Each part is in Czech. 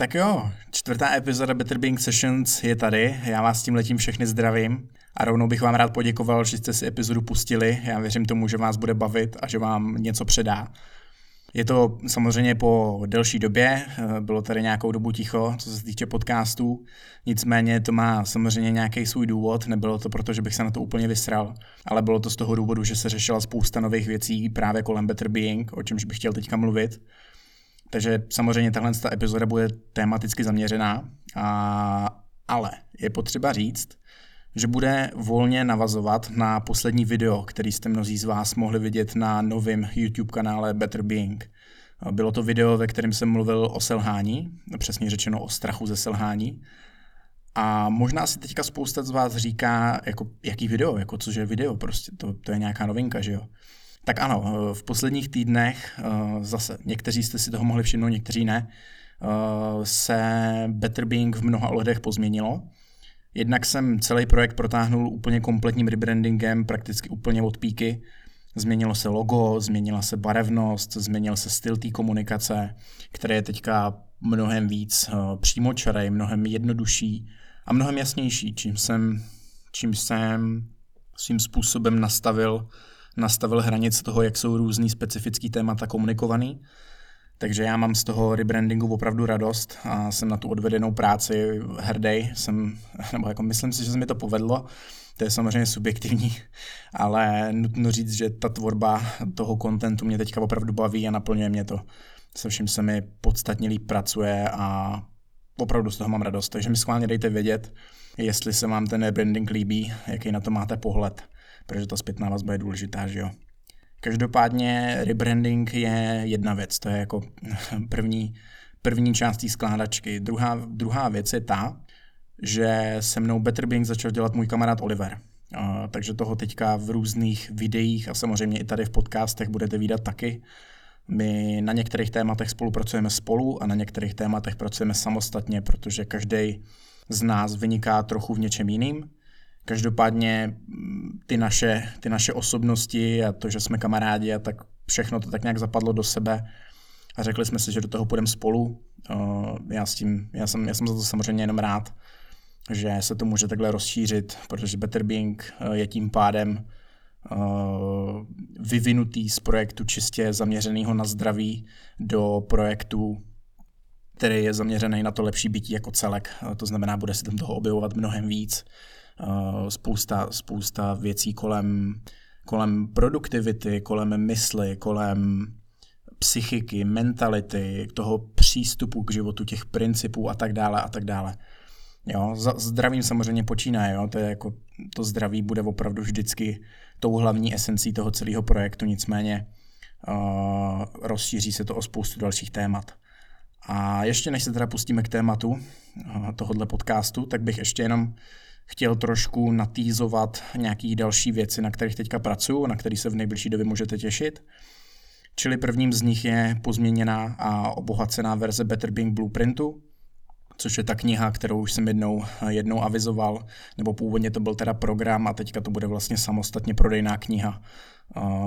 Tak jo, čtvrtá epizoda Better Being Sessions je tady, já vás tím letím všechny zdravím a rovnou bych vám rád poděkoval, že jste si epizodu pustili, já věřím tomu, že vás bude bavit a že vám něco předá. Je to samozřejmě po delší době, bylo tady nějakou dobu ticho, co se týče podcastů, nicméně to má samozřejmě nějaký svůj důvod, nebylo to proto, že bych se na to úplně vysral, ale bylo to z toho důvodu, že se řešila spousta nových věcí právě kolem Better Being, o čemž bych chtěl teďka mluvit. Takže samozřejmě tahle epizoda bude tematicky zaměřená, a, ale je potřeba říct, že bude volně navazovat na poslední video, který jste mnozí z vás mohli vidět na novém YouTube kanále Better Being. Bylo to video, ve kterém jsem mluvil o selhání, přesně řečeno o strachu ze selhání. A možná si teďka spousta z vás říká, jako, jaký video, jako cože video, prostě to, to je nějaká novinka, že jo. Tak ano, eh, v posledních týdnech, eh, zase někteří jste si toho mohli všimnout, někteří ne, eh, se Better Being v mnoha ohledech pozměnilo. Jednak jsem celý projekt protáhnul úplně kompletním rebrandingem, prakticky úplně od píky. Změnilo se logo, změnila se barevnost, změnil se styl té komunikace, který je teďka mnohem víc přímočarej, mnohem jednodušší a mnohem jasnější, čím jsem, čím jsem svým způsobem nastavil nastavil hranice toho, jak jsou různý specifický témata komunikovaný. Takže já mám z toho rebrandingu opravdu radost a jsem na tu odvedenou práci hrdý. Jsem, nebo jako myslím si, že se mi to povedlo. To je samozřejmě subjektivní, ale nutno říct, že ta tvorba toho kontentu mě teďka opravdu baví a naplňuje mě to. Se vším se mi podstatně líp pracuje a opravdu z toho mám radost. Takže mi schválně dejte vědět, jestli se vám ten rebranding líbí, jaký na to máte pohled protože ta zpětná vazba je důležitá, že jo. Každopádně rebranding je jedna věc, to je jako první, první část té skládačky. Druhá, druhá věc je ta, že se mnou Better Being začal dělat můj kamarád Oliver. Takže toho teďka v různých videích a samozřejmě i tady v podcastech budete výdat taky. My na některých tématech spolupracujeme spolu a na některých tématech pracujeme samostatně, protože každý z nás vyniká trochu v něčem jiným. Každopádně mm, ty naše, ty naše osobnosti a to, že jsme kamarádi a tak všechno to tak nějak zapadlo do sebe a řekli jsme si, že do toho půjdeme spolu. Já, s tím, já, jsem, já jsem za to samozřejmě jenom rád, že se to může takhle rozšířit, protože Better Being eh, je tím pádem vyvinutý z projektu čistě zaměřeného na zdraví do projektu, který je zaměřený na to lepší bytí jako celek. To znamená, bude se tam toho objevovat mnohem víc spousta, spousta věcí kolem, kolem produktivity, kolem mysli, kolem psychiky, mentality, toho přístupu k životu, těch principů a tak dále a tak dále. Jo, zdravím samozřejmě počíná, jo, to je jako, to zdraví bude opravdu vždycky tou hlavní esencí toho celého projektu, nicméně uh, rozšíří se to o spoustu dalších témat. A ještě než se teda pustíme k tématu uh, tohohle podcastu, tak bych ještě jenom chtěl trošku natýzovat nějaké další věci, na kterých teďka pracuju, na které se v nejbližší době můžete těšit. Čili prvním z nich je pozměněná a obohacená verze Better Being Blueprintu, což je ta kniha, kterou už jsem jednou, jednou avizoval, nebo původně to byl teda program a teďka to bude vlastně samostatně prodejná kniha.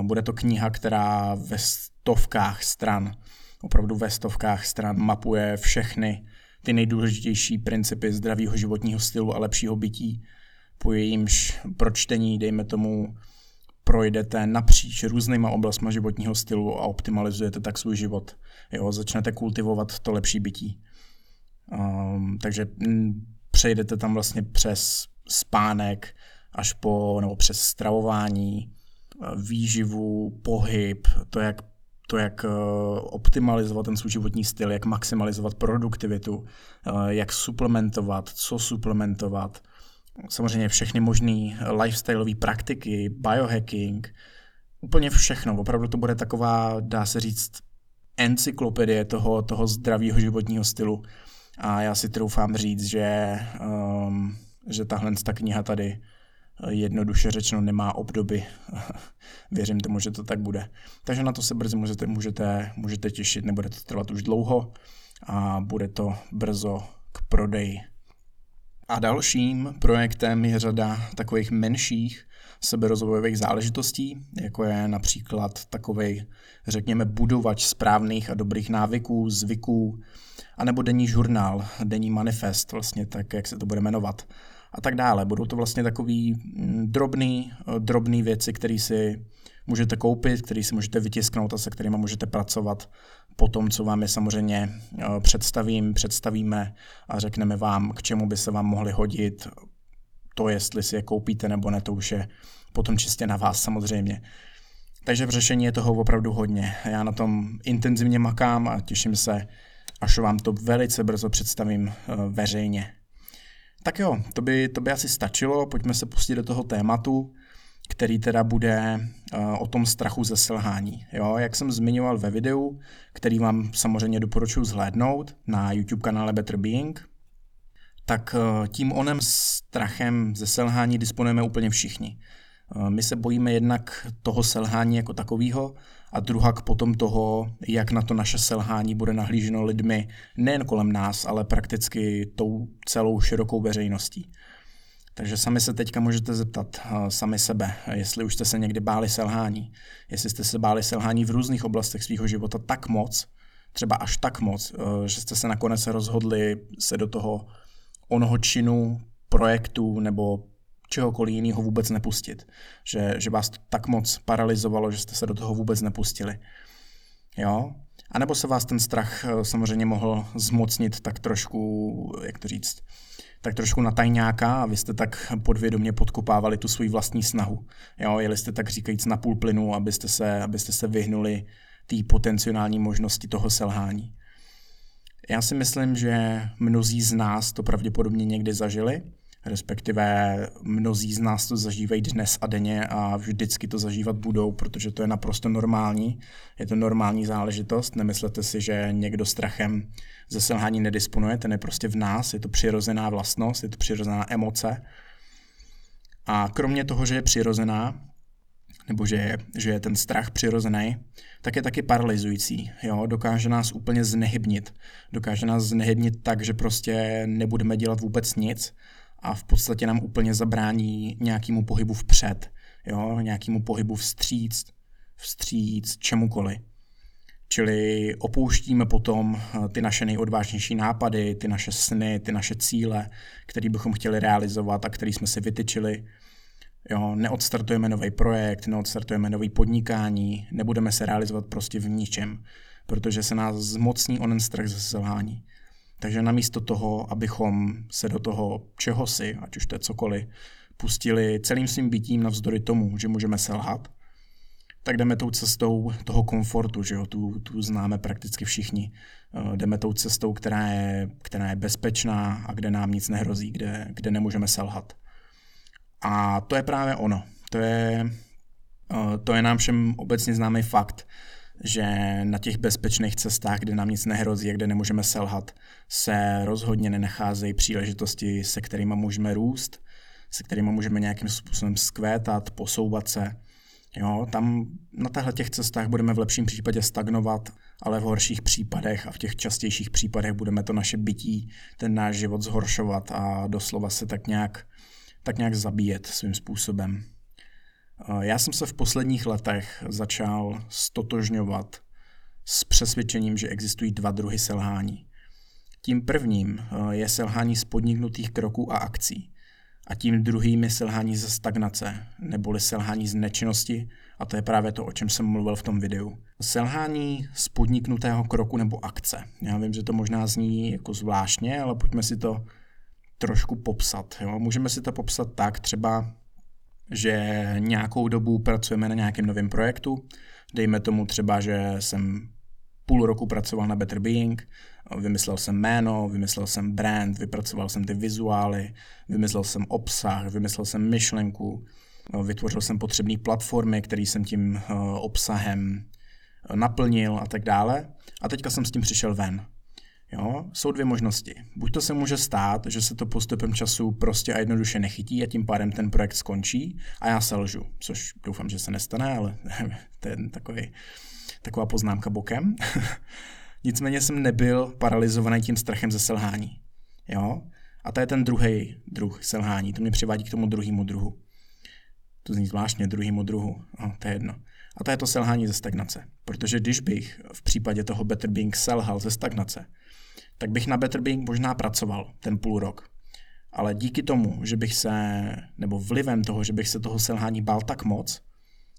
Bude to kniha, která ve stovkách stran, opravdu ve stovkách stran mapuje všechny ty nejdůležitější principy zdravého životního stylu a lepšího bytí, po jejímž pročtení, dejme tomu, projdete napříč různýma oblastmi životního stylu a optimalizujete tak svůj život. Jo, začnete kultivovat to lepší bytí. Um, takže m, přejdete tam vlastně přes spánek až po, nebo přes stravování, výživu, pohyb, to, jak to, jak eh, optimalizovat ten svůj životní styl, jak maximalizovat produktivitu, eh, jak suplementovat, co suplementovat, samozřejmě všechny možné lifestyleové praktiky, biohacking, úplně všechno. Opravdu to bude taková, dá se říct, encyklopedie toho, toho zdravého životního stylu. A já si troufám říct, že, um, že tahle ta kniha tady jednoduše řečeno nemá obdoby. Věřím tomu, že to tak bude. Takže na to se brzy můžete, můžete, můžete těšit, nebude to trvat už dlouho a bude to brzo k prodeji. A dalším projektem je řada takových menších seberozvojových záležitostí, jako je například takový, řekněme, budovač správných a dobrých návyků, zvyků, anebo denní žurnál, denní manifest, vlastně tak, jak se to bude jmenovat a tak dále. Budou to vlastně takový mm, drobný, drobný věci, které si můžete koupit, které si můžete vytisknout a se kterými můžete pracovat po tom, co vám je samozřejmě eh, představím, představíme a řekneme vám, k čemu by se vám mohly hodit. To, jestli si je koupíte nebo ne, to už je potom čistě na vás samozřejmě. Takže v řešení je toho opravdu hodně. Já na tom intenzivně makám a těším se, až vám to velice brzo představím eh, veřejně. Tak jo, to by, to by asi stačilo, pojďme se pustit do toho tématu, který teda bude uh, o tom strachu ze selhání. Jo, jak jsem zmiňoval ve videu, který vám samozřejmě doporučuji zhlédnout na YouTube kanále Better Being, tak uh, tím onem strachem ze selhání disponujeme úplně všichni. Uh, my se bojíme jednak toho selhání jako takového, a druhak potom toho, jak na to naše selhání bude nahlíženo lidmi nejen kolem nás, ale prakticky tou celou širokou veřejností. Takže sami se teďka můžete zeptat uh, sami sebe, jestli už jste se někdy báli selhání, jestli jste se báli selhání v různých oblastech svého života tak moc, třeba až tak moc, uh, že jste se nakonec rozhodli se do toho onoho činu, projektu nebo čehokoliv jiného vůbec nepustit. Že, že vás to tak moc paralizovalo, že jste se do toho vůbec nepustili. Jo? A nebo se vás ten strach eh, samozřejmě mohl zmocnit tak trošku, jak to říct, tak trošku na tajňáka a vy jste tak podvědomě podkopávali tu svoji vlastní snahu. Jo, jeli jste tak říkajíc na půl plynu, abyste se, abyste se vyhnuli té potenciální možnosti toho selhání. Já si myslím, že mnozí z nás to pravděpodobně někdy zažili respektive mnozí z nás to zažívají dnes a denně a vždycky to zažívat budou, protože to je naprosto normální. Je to normální záležitost. Nemyslete si, že někdo strachem ze selhání nedisponuje, ten je prostě v nás, je to přirozená vlastnost, je to přirozená emoce. A kromě toho, že je přirozená, nebo že je, že je ten strach přirozený, tak je taky paralyzující. Jo? Dokáže nás úplně znehybnit. Dokáže nás znehybnit tak, že prostě nebudeme dělat vůbec nic a v podstatě nám úplně zabrání nějakému pohybu vpřed, jo, nějakému pohybu vstříc, vstříc čemukoliv. Čili opouštíme potom eh, ty naše nejodvážnější nápady, ty naše sny, ty naše cíle, které bychom chtěli realizovat a které jsme si vytyčili. Jo, neodstartujeme nový projekt, neodstartujeme nový podnikání, nebudeme se realizovat prostě v ničem, protože se nás zmocní onen strach ze selhání. Takže namísto toho, abychom se do toho čehosi, ať už to je cokoliv, pustili celým svým bytím navzdory tomu, že můžeme selhat, tak jdeme tou cestou toho komfortu, že jo, tu, tu známe prakticky všichni. Eh, jdeme tou cestou, která je, která je bezpečná a kde nám nic nehrozí, kde, kde nemůžeme selhat. A to je právě ono. To je, eh, to je nám všem obecně známý fakt, že na těch bezpečných cestách, kde nám nic nehrozí a kde nemůžeme selhat, se rozhodně nenacházejí příležitosti, se kterými můžeme růst, se kterými můžeme nějakým způsobem skvétat, posouvat se. Jo, tam na těchto těch cestách budeme v lepším případě stagnovat, ale v horších případech a v těch častějších případech budeme to naše bytí, ten náš život zhoršovat a doslova se tak nějak, tak nějak zabíjet svým způsobem. Eh, já jsem se v posledních letech začal stotožňovat s přesvědčením, že existují dva druhy selhání. Tím prvním eh, je selhání z podniknutých kroků a akcí. A tím druhým je selhání ze stagnace, neboli selhání z nečinnosti, a to je právě to, o čem jsem mluvil v tom videu. Selhání z podniknutého kroku nebo akce. Já vím, že to možná zní jako zvláštně, ale pojďme si to trošku popsat. Jo? Můžeme si to popsat tak, třeba že nějakou dobu pracujeme na nějakém novém projektu. Dejme tomu třeba, že jsem půl roku pracoval na Better Being, vymyslel jsem jméno, vymyslel jsem brand, vypracoval jsem ty vizuály, vymyslel jsem obsah, vymyslel jsem myšlenku, vytvořil jsem potřebné platformy, které jsem tím eh, obsahem eh, naplnil a tak dále. A teďka jsem s tím přišel ven. Jo, jsou dvě možnosti. Buď to se může stát, že se to postupem času prostě a jednoduše nechytí a tím pádem ten projekt skončí a já selžu, což doufám, že se nestane, ale to je takový, taková poznámka bokem. Nicméně jsem nebyl paralizovaný tím strachem ze selhání. Jo? A to je ten druhý druh selhání. To mě přivádí k tomu druhému druhu. To zní zvláštně druhému druhu. No, to je jedno. A to je to selhání ze stagnace. Protože když bych v případě toho Better Being selhal ze stagnace, tak bych na Better Being možná pracoval ten půl rok. Ale díky tomu, že bych se, nebo vlivem toho, že bych se toho selhání bál tak moc,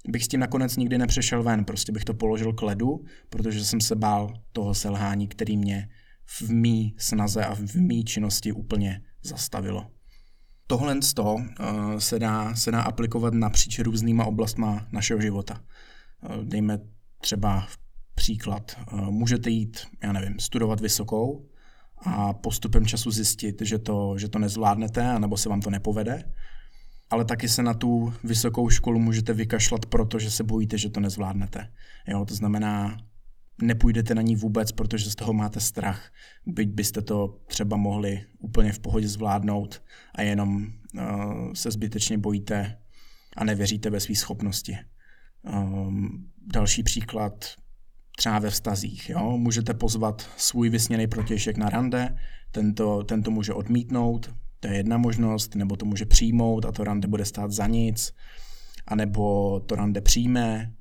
bych s tím nakonec nikdy nepřešel ven. Prostě bych to položil k ledu, protože jsem se bál toho selhání, který mě v mý snaze a v mý činnosti úplně zastavilo. Tohle z toho uh, se, dá, se dá aplikovat napříč různýma oblastma našeho života. Uh, dejme třeba příklad. Uh, můžete jít, já nevím, studovat vysokou a postupem času zjistit, že to, že to nezvládnete, anebo se vám to nepovede. Ale taky se na tu vysokou školu můžete vykašlat, protože se bojíte, že to nezvládnete. Jo, to znamená, nepůjdete na ní vůbec, protože z toho máte strach, byť byste to třeba mohli úplně v pohodě zvládnout a jenom uh, se zbytečně bojíte a nevěříte ve své schopnosti. Um, další příklad, třeba ve vztazích. Jo? Můžete pozvat svůj vysněný protějšek na rande, tento, tento může odmítnout, to je jedna možnost, nebo to může přijmout a to rande bude stát za nic, anebo to rande přijme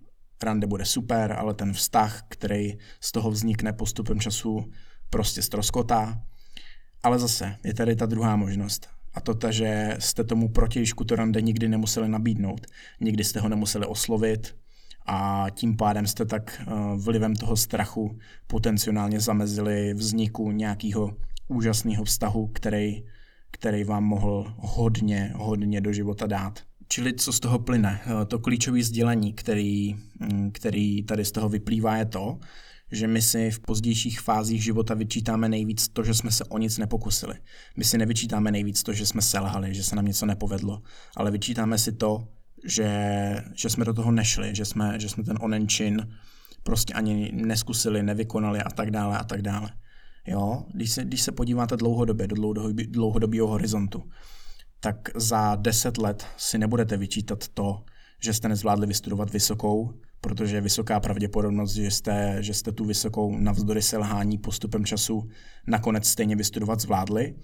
rande bude super, ale ten vztah, který z toho vznikne postupem času, prostě stroskotá. Ale zase je tady ta druhá možnost. A to ta, že jste tomu protějšku to rande nikdy nemuseli nabídnout. Nikdy jste ho nemuseli oslovit a tím pádem jste tak eh, vlivem toho strachu potenciálně zamezili vzniku nějakého úžasného vztahu, který, který vám mohl hodně, hodně do života dát. Čili co z toho plyne? Eh, to klíčové sdělení, který, mm, který tady z toho vyplývá, je to, že my si v pozdějších fázích života vyčítáme nejvíc to, že jsme se o nic nepokusili. My si nevyčítáme nejvíc to, že jsme selhali, že se nám něco nepovedlo, ale vyčítáme si to, že, že jsme do toho nešli, že jsme, že jsme ten onen čin prostě ani neskusili, nevykonali a tak dále a tak dále. Jo? Když, se, když se podíváte dlouhodobě, do dlouhodobého horizontu, tak za deset let si nebudete vyčítat to, že jste nezvládli vystudovat vysokou, protože je vysoká pravděpodobnost, že jste, že jste tu vysokou navzdory selhání postupem času nakonec stejně vystudovat zvládli.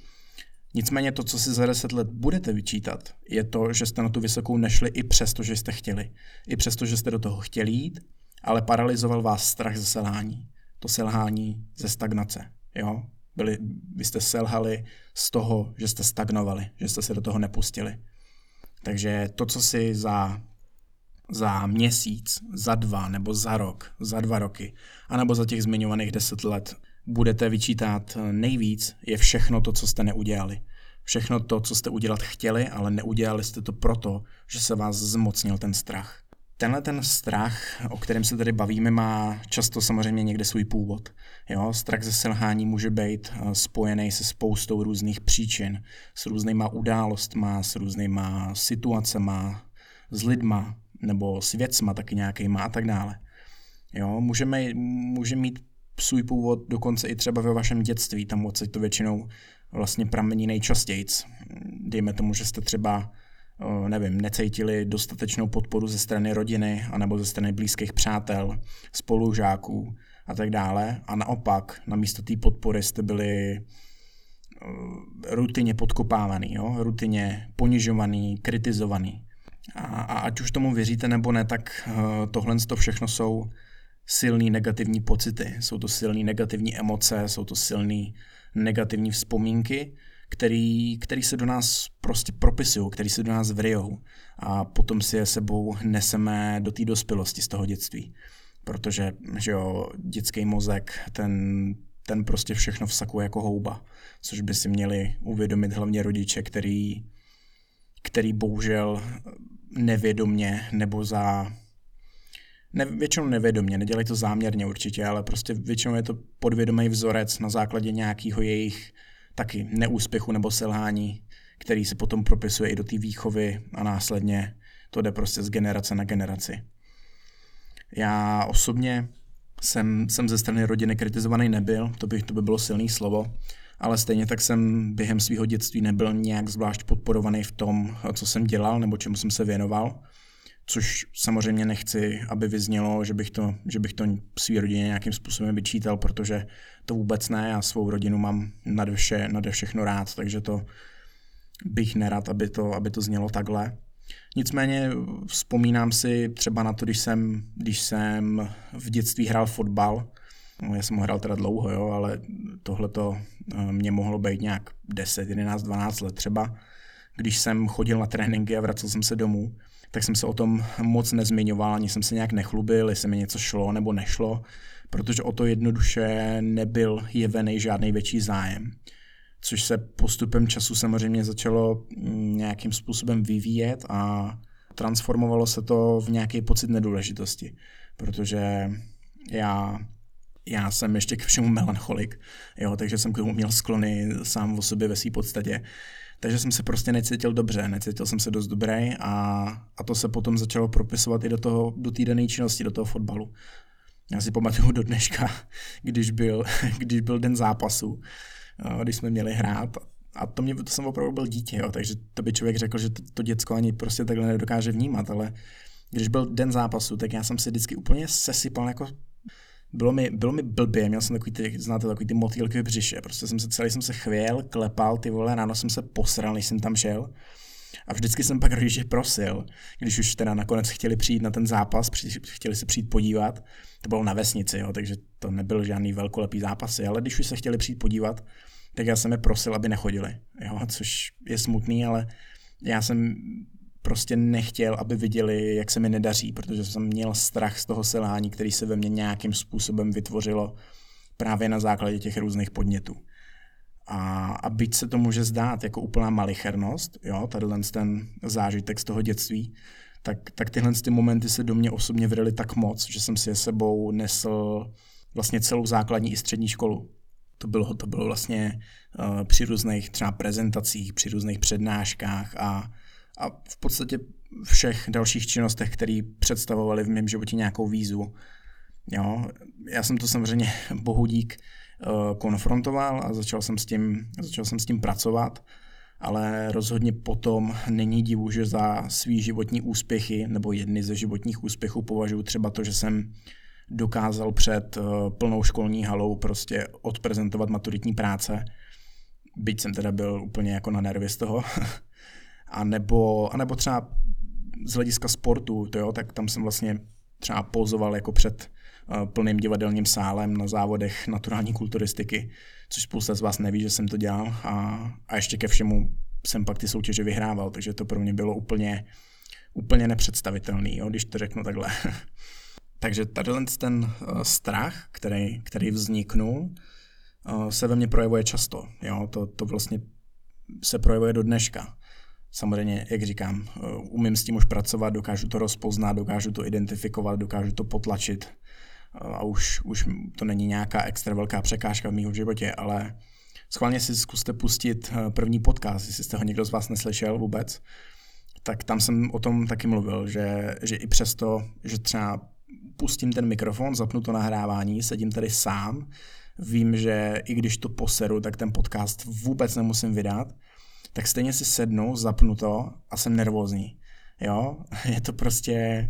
Nicméně to, co si za deset let budete vyčítat, je to, že jste na tu vysokou nešli i přesto, že jste chtěli. I přesto, že jste do toho chtěli jít, ale paralizoval vás strach ze selhání. To selhání ze stagnace. Jo? byli, vy jste selhali z toho, že jste stagnovali, že jste se do toho nepustili. Takže to, co si za, za měsíc, za dva nebo za rok, za dva roky, anebo za těch zmiňovaných deset let budete vyčítat nejvíc, je všechno to, co jste neudělali. Všechno to, co jste udělat chtěli, ale neudělali jste to proto, že se vás zmocnil ten strach. Tenhle ten strach, o kterém se tady bavíme, má často samozřejmě někde svůj původ. Jo, strach ze selhání může být eh, spojený se spoustou různých příčin, s různýma událostma, s různýma situacema, s lidma, nebo s věcma taky nějakýma a tak dále. Jo, můžeme, může mít svůj původ dokonce i třeba ve vašem dětství, tam odsaď to většinou vlastně pramení nejčastěji. Dejme tomu, že jste třeba nevím, necítili dostatečnou podporu ze strany rodiny anebo ze strany blízkých přátel, spolužáků a tak dále. A naopak, na místo té podpory jste byli rutině podkopávaný, jo? rutině ponižovaný, kritizovaný. A, a ať už tomu věříte nebo ne, tak tohle to všechno jsou silný negativní pocity, jsou to silný negativní emoce, jsou to silný negativní vzpomínky, který, který se do nás prostě propisují, který se do nás vryjou. A potom si je sebou neseme do té dospělosti z toho dětství. Protože že jo, dětský mozek, ten, ten prostě všechno vsakuje jako houba, což by si měli uvědomit hlavně rodiče, který, který bohužel nevědomně nebo za ne, většinou nevědomě, nedělají to záměrně určitě, ale prostě většinou je to podvědomý vzorec na základě nějakého jejich taky neúspěchu nebo selhání, který se potom propisuje i do té výchovy a následně to jde prostě z generace na generaci. Já osobně jsem, jsem ze strany rodiny kritizovaný nebyl, to by, to by bylo silné slovo, ale stejně tak jsem během svého dětství nebyl nějak zvlášť podporovaný v tom, co jsem dělal nebo čemu jsem se věnoval, což samozřejmě nechci, aby vyznělo, že bych to, že bych to svý rodině nějakým způsobem vyčítal, protože to vůbec ne, já svou rodinu mám nade, vše, nade všechno rád, takže to bych nerad, aby to, aby to znělo takhle. Nicméně vzpomínám si třeba na to, když jsem, když jsem v dětství hrál fotbal, no, já jsem ho hrál teda dlouho, jo, ale tohle to eh, mě mohlo být nějak 10, 11, 12 let třeba, když jsem chodil na tréninky a vracel jsem se domů, tak jsem se o tom moc nezmiňoval, ani jsem se nějak nechlubil, jestli mi něco šlo nebo nešlo, protože o to jednoduše nebyl jevený žádný větší zájem. Což se postupem času samozřejmě začalo mm, nějakým způsobem vyvíjet a transformovalo se to v nějaký pocit nedůležitosti, protože já já jsem ještě k všemu melancholik, jo, takže jsem k tomu měl sklony sám o sobě ve své podstatě. Takže jsem se prostě necítil dobře, necítil jsem se dost dobrý a, a to se potom začalo propisovat i do toho, do té dané činnosti, do toho fotbalu. Já si pamatuju do dneška, když byl, když byl den zápasu, když jsme měli hrát a to, mě, to jsem opravdu byl dítě, jo, takže to by člověk řekl, že to, to děcko ani prostě takhle nedokáže vnímat, ale když byl den zápasu, tak já jsem si vždycky úplně sesypal jako bylo mi, bylo mi blbě, měl jsem takový ty, znáte, takový ty motýlky v břiše, prostě jsem se celý jsem se chvěl, klepal, ty vole, ráno jsem se posral, než jsem tam šel. A vždycky jsem pak rodiče prosil, když už teda nakonec chtěli přijít na ten zápas, chtěli se přijít podívat, to bylo na vesnici, jo, takže to nebyl žádný velkolepý zápasy, ale když už se chtěli přijít podívat, tak já jsem je prosil, aby nechodili, jo, což je smutný, ale já jsem prostě nechtěl, aby viděli, jak se mi nedaří, protože jsem měl strach z toho selhání, který se ve mně nějakým způsobem vytvořilo právě na základě těch různých podnětů. A, a byť se to může zdát jako úplná malichernost, jo, tadyhle ten zážitek z toho dětství, tak, tak tyhle ty momenty se do mě osobně vrily tak moc, že jsem si je sebou nesl vlastně celou základní i střední školu. To bylo, to bylo vlastně uh, při různých třeba prezentacích, při různých přednáškách a a v podstatě všech dalších činnostech, které představovaly v mém životě nějakou výzvu. Jo, já jsem to samozřejmě bohudík uh, konfrontoval a začal jsem, s tím, začal jsem s tím pracovat, ale rozhodně potom není divu, že za svý životní úspěchy nebo jedny ze životních úspěchů považuji třeba to, že jsem dokázal před uh, plnou školní halou prostě odprezentovat maturitní práce, byť jsem teda byl úplně jako na nervy z toho, a nebo, a nebo třeba z hlediska sportu, to jo, tak tam jsem vlastně třeba pozoval jako před uh, plným divadelním sálem na závodech naturální kulturistiky, což spousta z vás neví, že jsem to dělal a, a ještě ke všemu jsem pak ty soutěže vyhrával, takže to pro mě bylo úplně, úplně nepředstavitelný, jo, když to řeknu takhle. takže tady ten uh, strach, který, který vzniknul, uh, se ve mně projevuje často. Jo, to, to vlastně se projevuje do dneška. Samozřejmě, jak říkám, eh, umím s tím už pracovat, dokážu to rozpoznat, dokážu to identifikovat, dokážu to potlačit. Eh, a už, už to není nějaká extra velká překážka v mém životě, ale schválně si zkuste pustit eh, první podcast, jestli jste ho někdo z vás neslyšel vůbec, tak tam jsem o tom taky mluvil, že, že i přesto, že třeba pustím ten mikrofon, zapnu to nahrávání, sedím tady sám, vím, že i když to poseru, tak ten podcast vůbec nemusím vydat, tak stejně si sednu, zapnu to a jsem nervózní. Jo, je to prostě,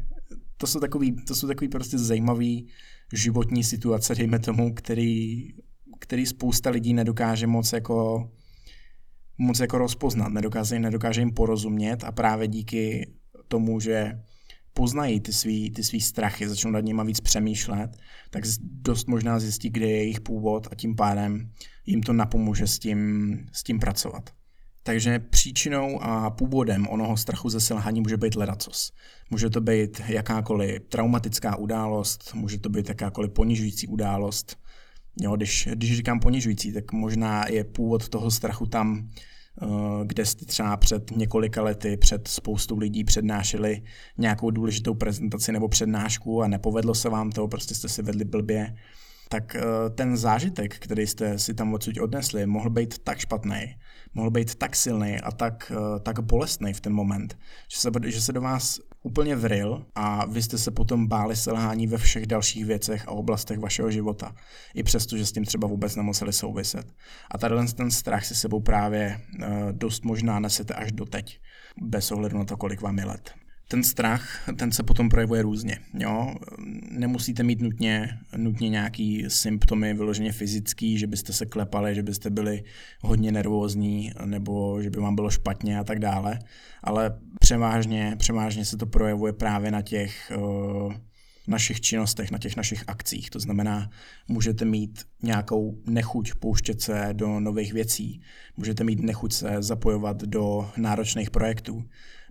to jsou takový, to jsou takový prostě zajímavý životní situace, dejme tomu, který, který spousta lidí nedokáže moc jako moc jako rozpoznat, nedokáže, nedokáže jim porozumět a právě díky tomu, že poznají ty svý, ty svý strachy, začnou nad nimi víc přemýšlet, tak dost možná zjistí, kde je jejich původ a tím pádem jim to napomůže s tím, s tím pracovat. Takže příčinou a původem onoho strachu ze selhání může být ledacos. Může to být jakákoliv traumatická událost, může to být jakákoliv ponižující událost. Jo, když, když říkám ponižující, tak možná je původ toho strachu tam, eh, kde jste třeba před několika lety, před spoustou lidí přednášeli nějakou důležitou prezentaci nebo přednášku a nepovedlo se vám to, prostě jste si vedli blbě, tak eh, ten zážitek, který jste si tam odsud odnesli, mohl být tak špatný, mohl být tak silný a tak, eh, tak bolestný v ten moment, že se, že se do vás úplně vril a vy jste se potom báli selhání ve všech dalších věcech a oblastech vašeho života. I přesto, že s tím třeba vůbec nemuseli souviset. A tady ten strach si sebou právě eh, dost možná nesete až do teď, bez ohledu na to, kolik vám je let. Ten strach, ten se potom projevuje různě. Jo? Nemusíte mít nutně, nutně nějaký symptomy vyloženě fyzický, že byste se klepali, že byste byli hodně nervózní, nebo že by vám bylo špatně a tak dále, ale převážně, převážně se to projevuje právě na těch uh, našich činnostech, na těch našich akcích. To znamená, můžete mít nějakou nechuť pouštět se do nových věcí, můžete mít nechuť se zapojovat do náročných projektů,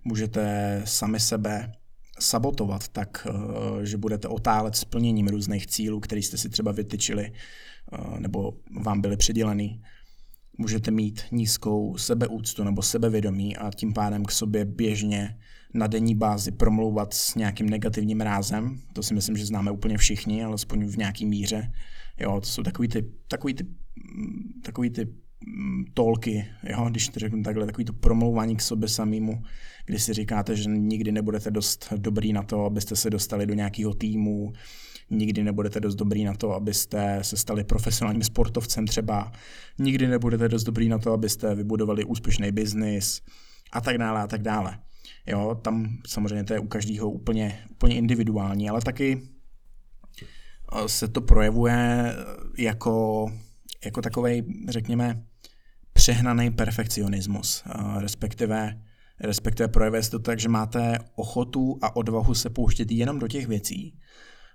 můžete sami sebe sabotovat tak, eh, že budete otálet splněním různých cílů, které jste si třeba vytyčili eh, nebo vám byly přidělený. Můžete mít nízkou sebeúctu nebo sebevědomí a tím pádem k sobě běžně na denní bázi promlouvat s nějakým negativním rázem. To si myslím, že známe úplně všichni, alespoň v nějaký míře. Jo, to jsou takový ty, takový ty, takový ty tolky, jo, když to řeknu takhle, takový to promlouvání k sobě samému, kdy si říkáte, že nikdy nebudete dost dobrý na to, abyste se dostali do nějakého týmu, nikdy nebudete dost dobrý na to, abyste se stali profesionálním sportovcem třeba, nikdy nebudete dost dobrý na to, abyste vybudovali úspěšný biznis a tak dále a tak dále. Jo, tam samozřejmě to je u každého úplně, úplně individuální, ale taky eh, se to projevuje jako, jako takový, řekněme, přehnaný perfekcionismus, eh, respektive, respektive projevuje se to tak, že máte ochotu a odvahu se pouštět jenom do těch věcí,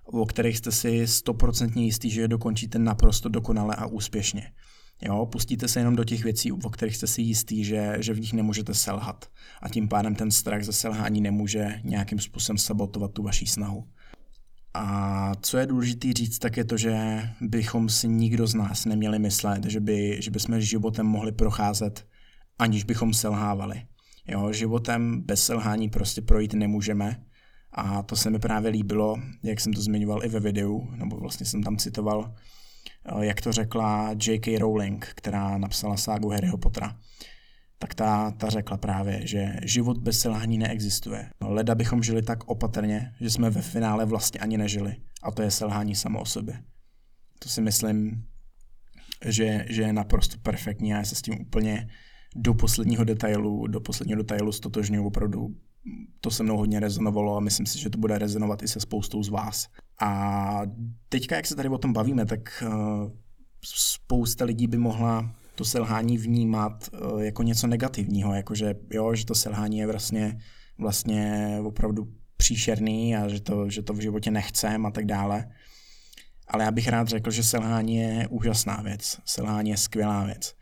o kterých jste si stoprocentně jistý, že je dokončíte naprosto dokonale a úspěšně. Jo, pustíte se jenom do těch věcí, o kterých jste si jistý, že, že v nich nemůžete selhat. A tím pádem ten strach ze selhání nemůže nějakým způsobem sabotovat tu vaší snahu. A co je důležité říct, tak je to, že bychom si nikdo z nás neměli myslet, že, by, že bychom životem mohli procházet, aniž bychom selhávali. Jo, životem bez selhání prostě projít nemůžeme. A to se mi právě líbilo, jak jsem to zmiňoval i ve videu, nebo vlastně jsem tam citoval Eh, jak to řekla J.K. Rowling, která napsala ságu Harryho Pottera, tak ta, ta řekla právě, že život bez selhání neexistuje. Leda bychom žili tak opatrně, že jsme ve finále vlastně ani nežili. A to je selhání samo o sobě. To si myslím, že, že je naprosto perfektní a já se s tím úplně do posledního detailu, do posledního detailu stotožňuji opravdu to se mnou hodně rezonovalo a myslím si, že to bude rezonovat i se spoustou z vás. A teďka, jak se tady o tom bavíme, tak uh, spousta lidí by mohla to selhání vnímat uh, jako něco negativního, jakože jo, že to selhání je vlastně, vlastně opravdu příšerný a že to, že to v životě nechcem a tak dále. Ale já bych rád řekl, že selhání je úžasná věc. Selhání je skvělá věc.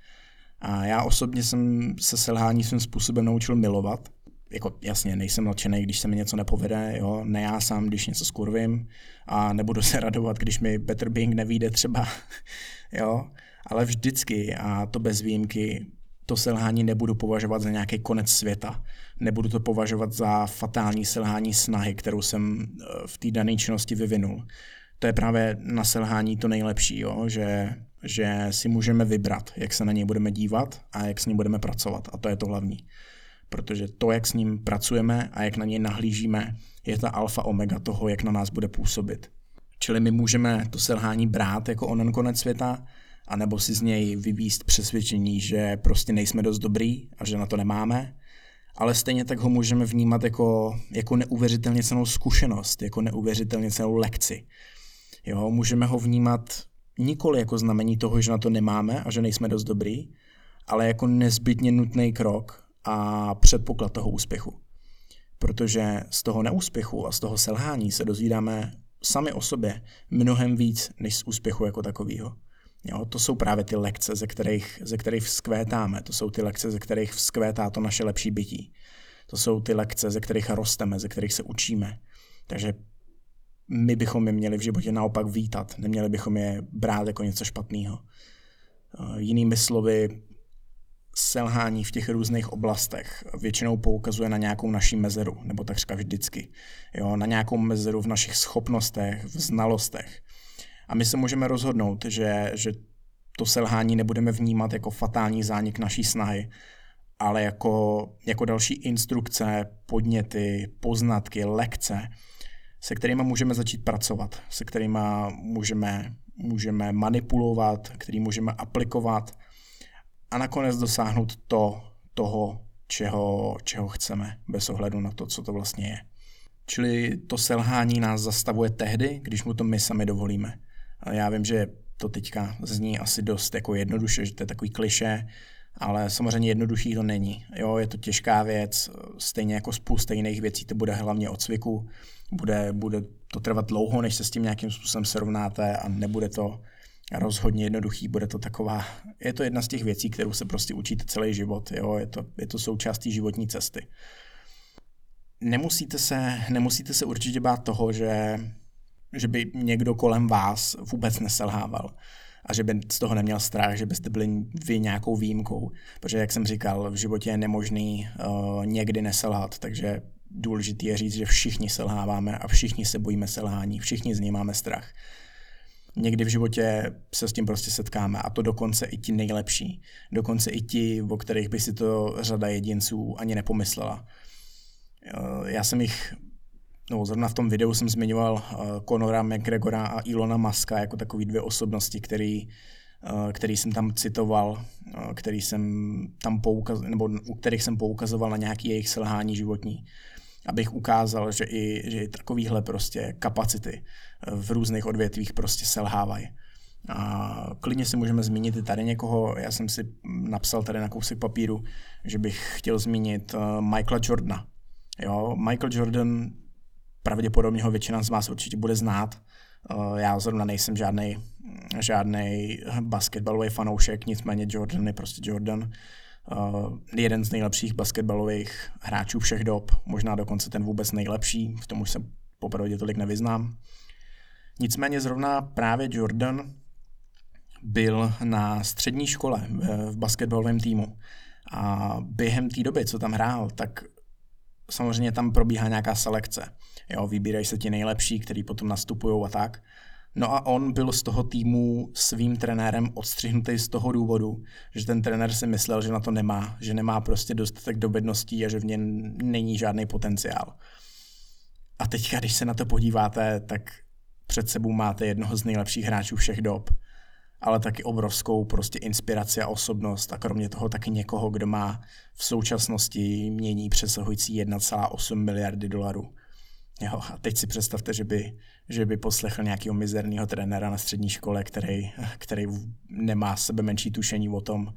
A já osobně jsem se selhání svým způsobem naučil milovat jako jasně, nejsem nadšený, když se mi něco nepovede, jo, ne já sám, když něco skurvím a nebudu se radovat, když mi Better Being nevíde třeba, jo, ale vždycky a to bez výjimky to selhání nebudu považovat za nějaký konec světa. Nebudu to považovat za fatální selhání snahy, kterou jsem eh, v té dané činnosti vyvinul. To je právě na selhání to nejlepší, jo? Že, že si můžeme vybrat, jak se na něj budeme dívat a jak s ním budeme pracovat. A to je to hlavní protože to, jak s ním pracujeme a jak na něj nahlížíme, je ta alfa omega toho, jak na nás bude působit. Čili my můžeme to selhání brát jako onen konec světa, anebo si z něj vyvíst přesvědčení, že prostě nejsme dost dobrý a že na to nemáme, ale stejně tak ho můžeme vnímat jako, jako neuvěřitelně cenou zkušenost, jako neuvěřitelně cenou lekci. Jo, můžeme ho vnímat nikoli jako znamení toho, že na to nemáme a že nejsme dost dobrý, ale jako nezbytně nutný krok, a předpoklad toho úspěchu. Protože z toho neúspěchu a z toho selhání se dozvídáme sami o sobě mnohem víc než z úspěchu jako takového. Jo, to jsou právě ty lekce, ze kterých, ze kterých vzkvétáme. To jsou ty lekce, ze kterých vzkvétá to naše lepší bytí. To jsou ty lekce, ze kterých rosteme, ze kterých se učíme. Takže my bychom je měli v životě naopak vítat, neměli bychom je brát jako něco špatného. Jinými slovy, selhání v těch různých oblastech většinou poukazuje na nějakou naší mezeru, nebo takřka vždycky. Jo, na nějakou mezeru v našich schopnostech, v znalostech. A my se můžeme rozhodnout, že, že to selhání nebudeme vnímat jako fatální zánik naší snahy, ale jako, jako další instrukce, podněty, poznatky, lekce, se kterými můžeme začít pracovat, se kterými můžeme, můžeme manipulovat, který můžeme aplikovat a nakonec dosáhnout to, toho, čeho, čeho chceme, bez ohledu na to, co to vlastně je. Čili to selhání nás zastavuje tehdy, když mu to my sami dovolíme. A já vím, že to teďka zní asi dost jako jednoduše, že to je takový kliše, ale samozřejmě jednoduchý to není. Jo, je to těžká věc, stejně jako spousta jiných věcí, to bude hlavně od cviku, bude, bude to trvat dlouho, než se s tím nějakým způsobem srovnáte a nebude to rozhodně jednoduchý, bude to taková, je to jedna z těch věcí, kterou se prostě učíte celý život, jo, je to, je to součástí životní cesty. Nemusíte se, nemusíte se určitě bát toho, že, že by někdo kolem vás vůbec neselhával a že by z toho neměl strach, že byste byli vy nějakou výjimkou. Protože, jak jsem říkal, v životě je nemožný uh, někdy neselhat, takže důležité je říct, že všichni selháváme a všichni se bojíme selhání, všichni z něj máme strach. Někdy v životě se s tím prostě setkáme a to dokonce i ti nejlepší. Dokonce i ti, o kterých by si to řada jedinců ani nepomyslela. Uh, já jsem jich no zrovna v tom videu jsem zmiňoval uh, Conora McGregora a Ilona Maska jako takový dvě osobnosti, který, uh, který jsem tam citoval, který jsem tam poukaz, nebo u kterých jsem poukazoval na nějaký jejich selhání životní abych ukázal, že i, že i takovýhle prostě kapacity v různých odvětvích prostě selhávají. A klidně si můžeme zmínit i tady někoho, já jsem si napsal tady na kousek papíru, že bych chtěl zmínit Michaela Jordana. Jo, Michael Jordan pravděpodobně ho většina z vás určitě bude znát. Eh, já zrovna nejsem žádný žádný basketbalový fanoušek, nicméně Jordan je prostě Jordan. Uh, jeden z nejlepších basketbalových hráčů všech dob, možná dokonce ten vůbec nejlepší, v tom už se popravdě tolik nevyznám. Nicméně zrovna právě Jordan byl na střední škole v basketbalovém týmu a během té doby, co tam hrál, tak samozřejmě tam probíhá nějaká selekce. Jo, vybírají se ti nejlepší, který potom nastupují a tak. No a on byl z toho týmu svým trenérem odstřihnutý z toho důvodu, že ten trenér si myslel, že na to nemá, že nemá prostě dostatek dovedností a že v něm není žádný potenciál. A teďka, když se na to podíváte, tak před sebou máte jednoho z nejlepších hráčů všech dob, ale taky obrovskou prostě inspiraci a osobnost a kromě toho taky někoho, kdo má v současnosti mění přesahující 1,8 miliardy dolarů. Jo, a teď si představte, že by, že by poslechl nějakého mizerného trenéra na střední škole, který, který nemá sebe menší tušení o tom,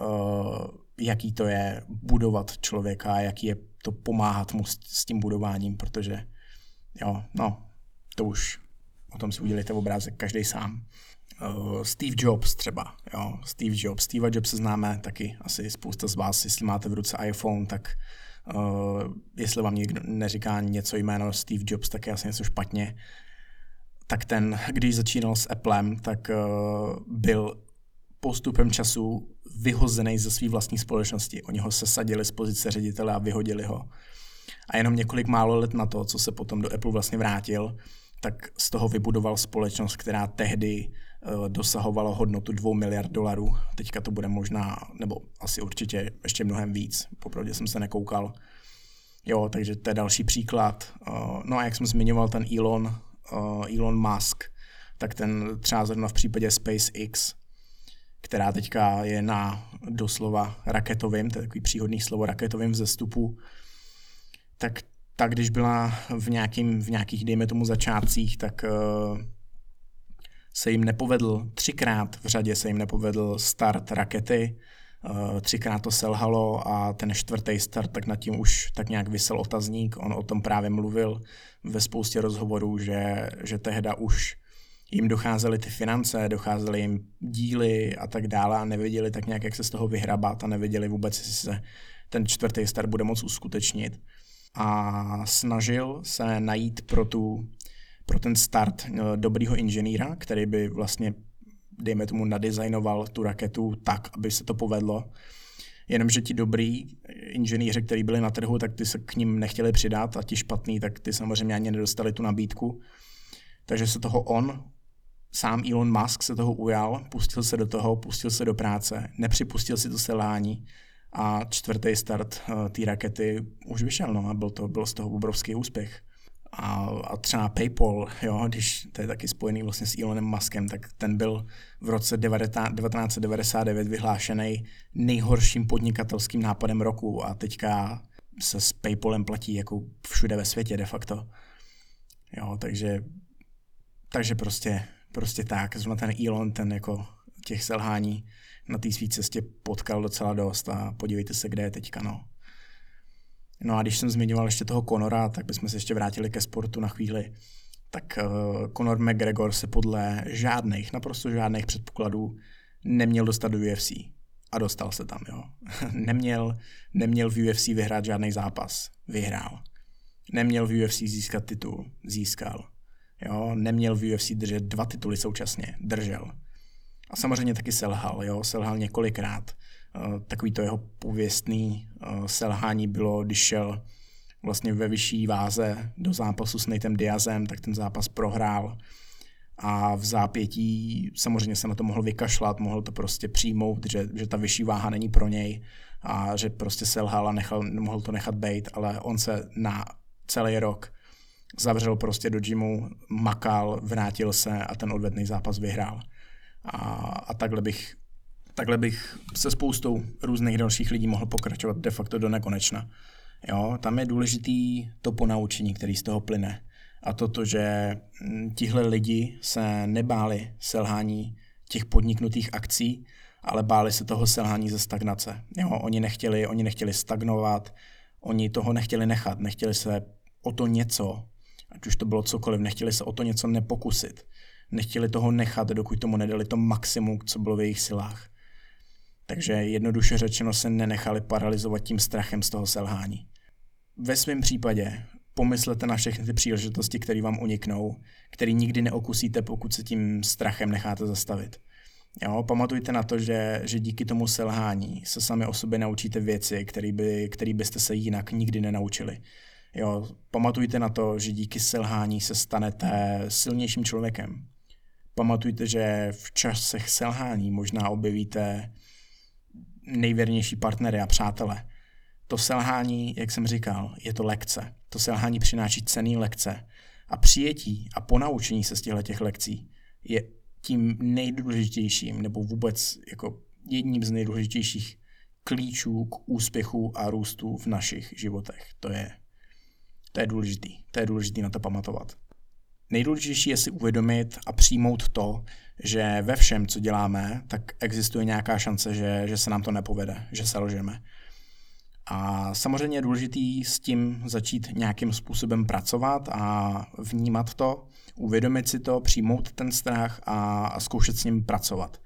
uh, jaký to je budovat člověka, jaký je to pomáhat mu s, s tím budováním, protože jo, no, to už o tom si udělejte obrázek každý sám. Uh, Steve Jobs třeba, jo, Steve Jobs. Steve Jobs známe taky asi spousta z vás, jestli máte v ruce iPhone, tak jestli vám někdo neříká něco jméno Steve Jobs, tak je asi něco špatně. Tak ten, když začínal s Applem, tak uh, byl postupem času vyhozený ze své vlastní společnosti. Oni ho sesadili z pozice ředitele a vyhodili ho. A jenom několik málo let na to, co se potom do Apple vlastně vrátil, tak z toho vybudoval společnost, která tehdy uh, dosahovala hodnotu 2 miliard dolarů. Teďka to bude možná, nebo asi určitě ještě mnohem víc. Popravdě jsem se nekoukal. Jo, takže to je další příklad. Uh, no a jak jsem zmiňoval ten Elon, uh, Elon Musk, tak ten třeba zrovna v případě SpaceX, která teďka je na doslova raketovým, to je takový příhodný slovo, raketovým vzestupu, tak tak když byla v, nějakým, v nějakých, dejme tomu, začátcích, tak se jim nepovedl, třikrát v řadě se jim nepovedl start rakety, uh, třikrát to selhalo a ten čtvrtý start, tak nad tím už tak nějak vysel otazník, on o tom právě mluvil ve spoustě rozhovorů, že, že tehda už jim docházely ty finance, docházely jim díly a tak dále a nevěděli tak nějak, jak se z toho vyhrabat a nevěděli vůbec, jestli se ten čtvrtý start bude moc uskutečnit. A snažil se najít pro, tu, pro ten start eh, dobrýho inženýra, který by vlastně, dejme tomu, nadizajnoval tu raketu tak, aby se to povedlo. Jenomže ti dobrý inženýři, kteří byli na trhu, tak ty se k ním nechtěli přidat a ti špatný, tak ty samozřejmě ani nedostali tu nabídku. Takže se toho on, sám Elon Musk se toho ujal, pustil se do toho, pustil se do práce, nepřipustil si to selhání a čtvrtý start uh, té rakety už vyšel, no a byl to, byl z toho obrovský úspěch. A, a třeba PayPal, jo, když to je taky spojený vlastně s Elonem Muskem, tak ten byl v roce 1999 vyhlášený nejhorším podnikatelským nápadem roku a teďka se s Paypalem platí jako všude ve světě de facto. Jo, takže, takže prostě, prostě tak. Zrovna ten Elon, ten jako těch selhání na té své cestě potkal docela dost a podívejte se, kde je teďka, no. No a když jsem zmiňoval ještě toho Conora, tak bychom se ještě vrátili ke sportu na chvíli. Tak uh, Conor McGregor se podle žádných, naprosto žádných předpokladů neměl dostat do UFC. A dostal se tam, jo. neměl, neměl v UFC vyhrát žádný zápas. Vyhrál. Neměl v UFC získat titul. Získal. Jo, neměl v UFC držet dva tituly současně. Držel. A samozřejmě taky selhal, jo, selhal několikrát. Uh, takový to jeho pověstný uh, selhání bylo, když šel vlastně ve vyšší váze do zápasu s Natem Diazem, tak ten zápas prohrál a v zápětí samozřejmě se na to mohl vykašlat, mohl to prostě přijmout, že, že ta vyšší váha není pro něj a že prostě selhal a nechal, mohl to nechat být, ale on se na celý rok zavřel prostě do gymu, makal, vrátil se a ten odvetný zápas vyhrál. A, a takhle bych takhle bych se spoustou různých dalších lidí mohl pokračovat de facto do nekonečna. Jo, tam je důležitý to ponaučení, který z toho plyne. A to, to že hm, tihle lidi se nebáli selhání těch podniknutých akcí, ale báli se toho selhání ze stagnace. Jo, oni nechtěli, oni nechtěli stagnovat, oni toho nechtěli nechat, nechtěli se o to něco, ať už to bylo cokoliv, nechtěli se o to něco nepokusit. Nechtěli toho nechat, dokud tomu nedali to maximum, co bylo v jejich silách. Takže jednoduše řečeno se nenechali paralizovat tím strachem z toho selhání. Ve svém případě pomyslete na všechny ty příležitosti, které vám uniknou, které nikdy neokusíte, pokud se tím strachem necháte zastavit. Jo, pamatujte na to, že, že díky tomu selhání se sami o sobě naučíte věci, které by, který byste se jinak nikdy nenaučili. Jo, pamatujte na to, že díky selhání se stanete silnějším člověkem. Pamatujte, že v časech selhání možná objevíte nejvěrnější partnery a přátele. To selhání, jak jsem říkal, je to lekce. To selhání přináší cený lekce. A přijetí a ponaučení se z těchto těch lekcí je tím nejdůležitějším, nebo vůbec jako jedním z nejdůležitějších klíčů k úspěchu a růstu v našich životech. To je, to je důležitý. To je důležitý na to pamatovat. Nejdůležitější je si uvědomit a přijmout to, že ve všem, co děláme, tak existuje nějaká šance, že, že se nám to nepovede, že selžeme. A samozřejmě je důležitý s tím začít nějakým způsobem pracovat a vnímat to, uvědomit si to, přijmout ten strach a, a zkoušet s ním pracovat.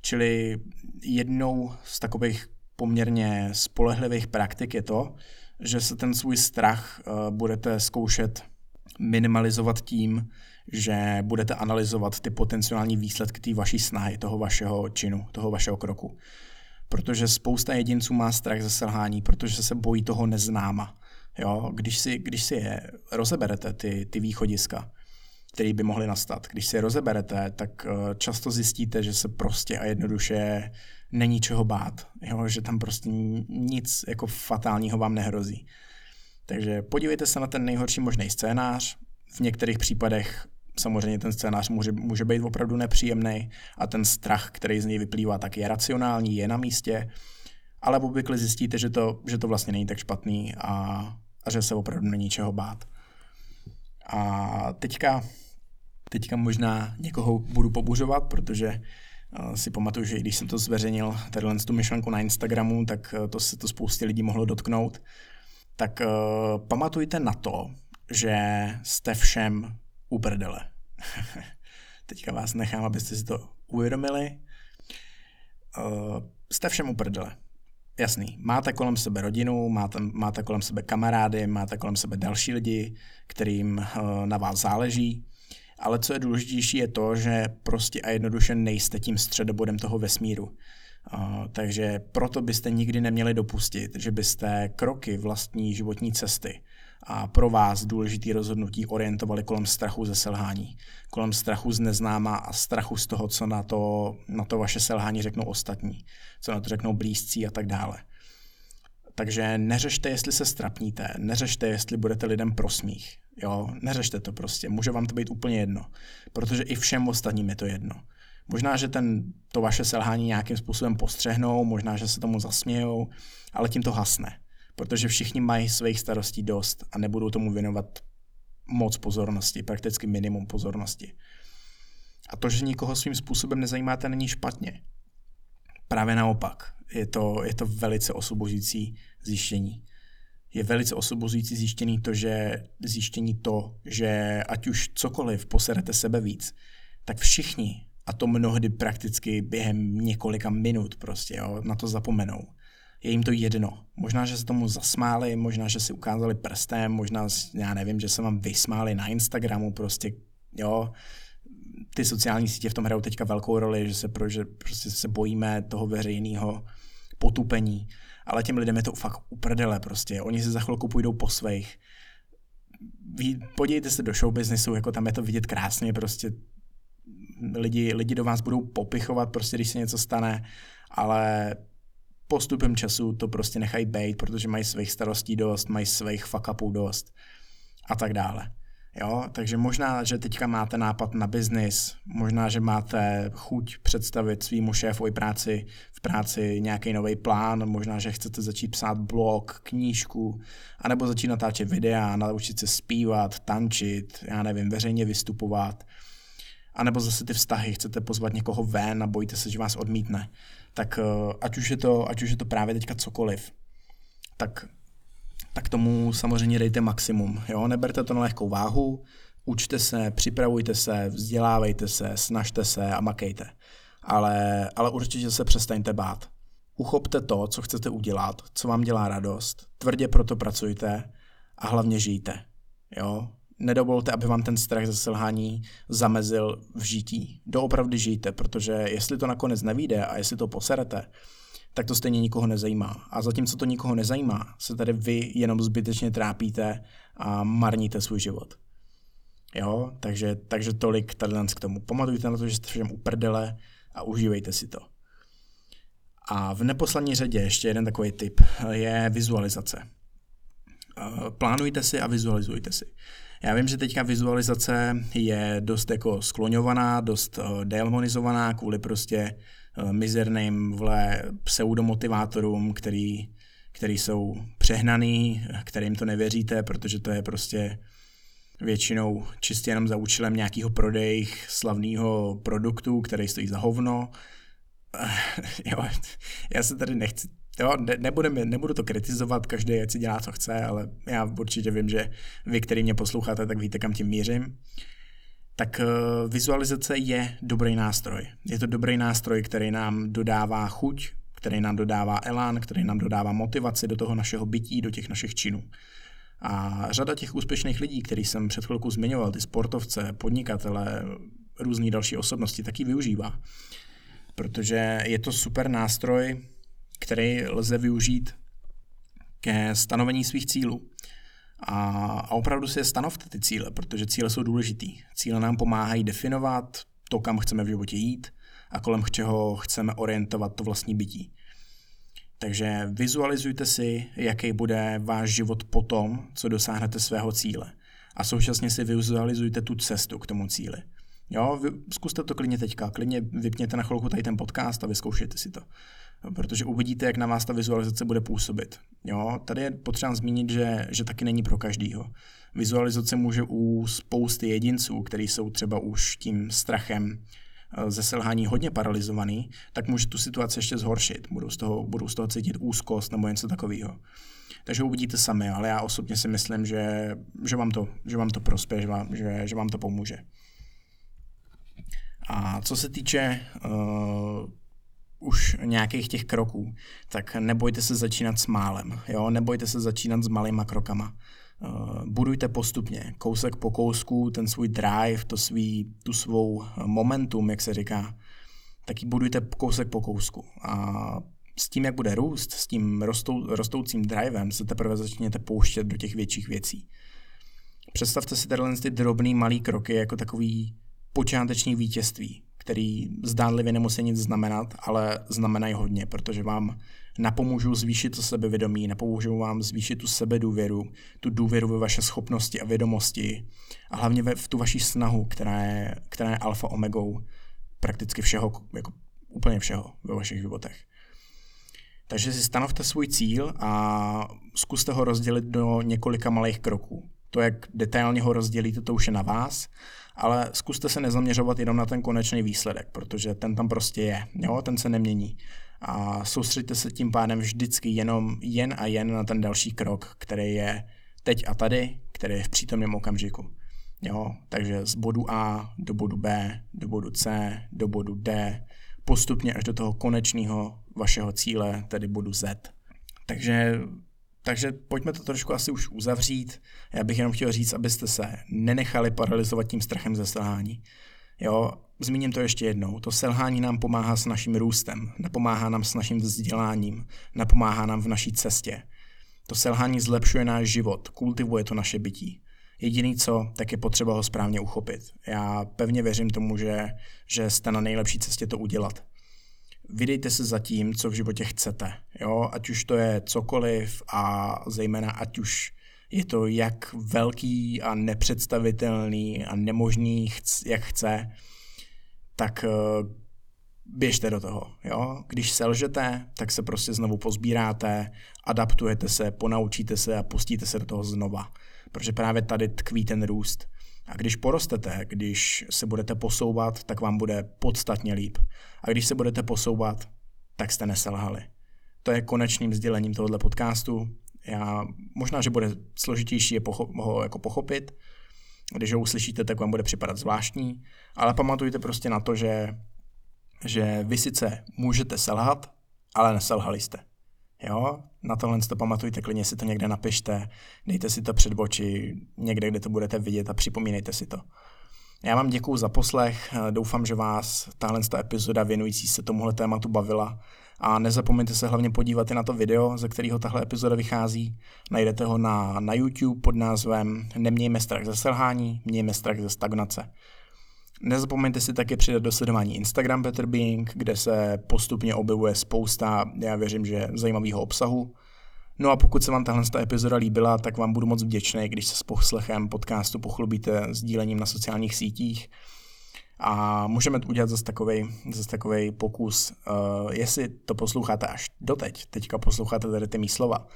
Čili jednou z takových poměrně spolehlivých praktik je to, že se ten svůj strach uh, budete zkoušet minimalizovat tím, že budete analyzovat ty potenciální výsledky té vaší snahy, toho vašeho činu, toho vašeho kroku. Protože spousta jedinců má strach ze selhání, protože se bojí toho neznáma. Jo? Když, si, když si je rozeberete, ty, ty východiska, které by mohly nastat, když si je rozeberete, tak eh, často zjistíte, že se prostě a jednoduše není čeho bát. Jo? Že tam prostě nic jako fatálního vám nehrozí. Takže podívejte se na ten nejhorší možný scénář. V některých případech samozřejmě ten scénář může, může být opravdu nepříjemný a ten strach, který z něj vyplývá, tak je racionální, je na místě, ale obvykle zjistíte, že to, že to vlastně není tak špatný a, a že se opravdu není čeho bát. A teďka, teďka možná někoho budu pobuřovat, protože uh, si pamatuju, že když jsem to zveřejnil, tadyhle tu myšlenku na Instagramu, tak uh, to se to spoustě lidí mohlo dotknout. Tak uh, pamatujte na to, že jste všem uprdele. Teďka vás nechám, abyste si to uvědomili. Uh, jste všem uprdele. Jasný, máte kolem sebe rodinu, máte, máte kolem sebe kamarády, máte kolem sebe další lidi, kterým uh, na vás záleží, ale co je důležitější je to, že prostě a jednoduše nejste tím středobodem toho vesmíru. Takže proto byste nikdy neměli dopustit, že byste kroky vlastní životní cesty a pro vás důležitý rozhodnutí orientovali kolem strachu ze selhání, kolem strachu z neznáma a strachu z toho, co na to, na to vaše selhání řeknou ostatní, co na to řeknou blízcí a tak dále. Takže neřešte, jestli se strapníte, neřešte, jestli budete lidem prosmích. Jo, neřešte to prostě, může vám to být úplně jedno, protože i všem ostatním je to jedno. Možná, že ten, to vaše selhání nějakým způsobem postřehnou, možná, že se tomu zasmějou, ale tím to hasne protože všichni mají svých starostí dost a nebudou tomu věnovat moc pozornosti, prakticky minimum pozornosti. A to, že nikoho svým způsobem nezajímáte, není špatně. Právě naopak, je to, je to velice osvobozující zjištění. Je velice osvobozující zjištění to, že, zjištění to, že ať už cokoliv poserete sebe víc, tak všichni, a to mnohdy prakticky během několika minut prostě, jo, na to zapomenou. Je jim to jedno. Možná, že se tomu zasmáli, možná, že si ukázali prstem, možná, já nevím, že se vám vysmáli na Instagramu, prostě, jo, ty sociální sítě v tom hrajou teďka velkou roli, že se, pro, že prostě se bojíme toho veřejného potupení, ale těm lidem je to fakt uprdele prostě, oni se za chvilku půjdou po svých. podívejte se do show businessu, jako tam je to vidět krásně, prostě lidi, lidi do vás budou popichovat, prostě když se něco stane, ale postupem času to prostě nechají být, protože mají svých starostí dost, mají svých fuck upů dost a tak dále. Jo, takže možná, že teďka máte nápad na biznis, možná, že máte chuť představit svýmu šéfovi práci v práci nějaký nový plán, možná, že chcete začít psát blog, knížku, anebo začít natáčet videa, naučit se zpívat, tančit, já nevím, veřejně vystupovat, anebo zase ty vztahy, chcete pozvat někoho ven a bojíte se, že vás odmítne. Tak eh, ať už je to, ať už je to právě teďka cokoliv, tak tak tomu samozřejmě dejte maximum. Jo? Neberte to na lehkou váhu, učte se, připravujte se, vzdělávejte se, snažte se a makejte. Ale, ale určitě se přestaňte bát. Uchopte to, co chcete udělat, co vám dělá radost, tvrdě proto pracujte a hlavně žijte. Jo? Nedovolte, aby vám ten strach ze selhání zamezil v žití. Doopravdy žijte, protože jestli to nakonec nevíde a jestli to poserete, tak to stejně nikoho nezajímá. A zatímco to nikoho nezajímá, se tady vy jenom zbytečně trápíte a marníte svůj život. Jo, takže, takže tolik tady k tomu. Pamatujte na to, že jste všem uprdele a užívejte si to. A v neposlední řadě ještě jeden takový tip je vizualizace. Eh, plánujte si a vizualizujte si. Já vím, že teďka vizualizace je dost jako skloňovaná, dost eh, demonizovaná kvůli prostě Eh, mizerným vle pseudomotivátorům, který, který jsou přehnaný, kterým to nevěříte, protože to je prostě většinou čistě jenom za účelem nějakého prodej slavného produktu, který stojí za hovno. jo, já se tady nechci Jo, ne, nebudeme, nebudu to kritizovat, každý si dělá, co chce, ale já určitě vím, že vy, který mě posloucháte, tak víte, kam tím mířím tak eh, vizualizace je dobrý nástroj. Je to dobrý nástroj, který nám dodává chuť, který nám dodává elán, který nám dodává motivaci do toho našeho bytí, do těch našich činů. A řada těch úspěšných lidí, který jsem před chvilkou zmiňoval, ty sportovce, podnikatele, různý další osobnosti, taky využívá. Protože je to super nástroj, který lze využít ke stanovení svých cílů. A, a opravdu si je stanovte ty cíle, protože cíle jsou důležitý. Cíle nám pomáhají definovat to, kam chceme v životě jít a kolem čeho chceme orientovat to vlastní bytí. Takže vizualizujte si, jaký bude váš život po tom, co dosáhnete svého cíle. A současně si vizualizujte tu cestu k tomu cíli. Jo, vy, zkuste to klidně teďka, klidně vypněte na chvilku tady ten podcast a vyzkoušejte si to protože uvidíte, jak na vás ta vizualizace bude působit. Jo, tady je potřeba zmínit, že, že taky není pro každýho. Vizualizace může u spousty jedinců, kteří jsou třeba už tím strachem eh, ze selhání hodně paralizovaný, tak může tu situaci ještě zhoršit. Budou z toho, budou z toho cítit úzkost nebo něco takového. Takže uvidíte sami, ale já osobně si myslím, že, že, vám, to, že vám to prospěje, že vám, že, že vám to pomůže. A co se týče uh, už nějakých těch kroků, tak nebojte se začínat s málem, jo? nebojte se začínat s malýma krokama. Uh, budujte postupně, kousek po kousku, ten svůj drive, to svý, tu svou momentum, jak se říká, taky budujte kousek po kousku. A s tím, jak bude růst, s tím rostou, rostoucím drivem, se teprve začněte pouštět do těch větších věcí. Představte si tyhle ty drobný malý kroky jako takový počáteční vítězství, který zdánlivě nemusí nic znamenat, ale znamenají hodně, protože vám napomůžou zvýšit to sebevědomí, napomůžou vám zvýšit tu sebedůvěru, tu důvěru ve vaše schopnosti a vědomosti a hlavně ve, v tu vaši snahu, která je, která je alfa omegou prakticky všeho, jako úplně všeho ve vašich životech. Takže si stanovte svůj cíl a zkuste ho rozdělit do několika malých kroků. To, jak detailně ho rozdělíte, to už je na vás, ale zkuste se nezaměřovat jenom na ten konečný výsledek, protože ten tam prostě je, jo, ten se nemění. A soustředte se tím pádem vždycky jenom jen a jen na ten další krok, který je teď a tady, který je v přítomném okamžiku. Jo, takže z bodu A do bodu B, do bodu C, do bodu D, postupně až do toho konečného vašeho cíle, tedy bodu Z. Takže, takže pojďme to trošku asi už uzavřít. Já bych jenom chtěl říct, abyste se nenechali paralizovat tím strachem ze selhání. Jo, zmíním to ještě jednou. To selhání nám pomáhá s naším růstem, napomáhá nám s naším vzděláním, napomáhá nám v naší cestě. To selhání zlepšuje náš život, kultivuje to naše bytí. Jediný co, tak je potřeba ho správně uchopit. Já pevně věřím tomu, že, že jste na nejlepší cestě to udělat. Vydejte se za tím, co v životě chcete. Jo? Ať už to je cokoliv a zejména ať už je to jak velký a nepředstavitelný a nemožný, jak chce, tak eh, běžte do toho. Jo? Když selžete, tak se prostě znovu pozbíráte, adaptujete se, ponaučíte se a pustíte se do toho znova protože právě tady tkví ten růst. A když porostete, když se budete posouvat, tak vám bude podstatně líp. A když se budete posouvat, tak jste neselhali. To je konečným sdělením tohoto podcastu. Já, možná, že bude složitější je pocho- ho jako pochopit, když ho uslyšíte, tak vám bude připadat zvláštní, ale pamatujte prostě na to, že, že vy sice můžete selhat, ale neselhali jste. Jo, na tohle to pamatujte, klidně si to někde napište, dejte si to před oči, někde, kde to budete vidět a připomínejte si to. Já vám děkuji za poslech, doufám, že vás tahle epizoda věnující se tomuhle tématu bavila a nezapomeňte se hlavně podívat i na to video, ze kterého tahle epizoda vychází. Najdete ho na, na YouTube pod názvem Nemějme strach ze selhání, mějme strach ze stagnace. Nezapomeňte si taky přidat do sledování Instagram Peter Being, kde se postupně objevuje spousta, já věřím, že zajímavého obsahu. No a pokud se vám tahle epizoda líbila, tak vám budu moc vděčný, když se s poslechem podcastu pochlubíte sdílením na sociálních sítích. A můžeme udělat zase takový zase takovej pokus, uh, jestli to posloucháte až doteď, teďka posloucháte tady ty mý slova,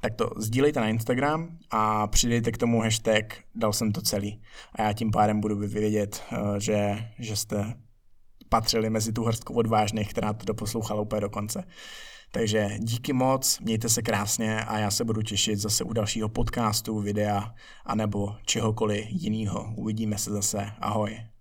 tak to sdílejte na Instagram a přidejte k tomu hashtag dal jsem to celý. A já tím pádem budu vědět, eh, že, že jste patřili mezi tu hrstku odvážných, která to doposlouchala úplně do konce. Takže díky moc, mějte se krásně a já se budu těšit zase u dalšího podcastu, videa anebo čehokoliv jiného. Uvidíme se zase. Ahoj.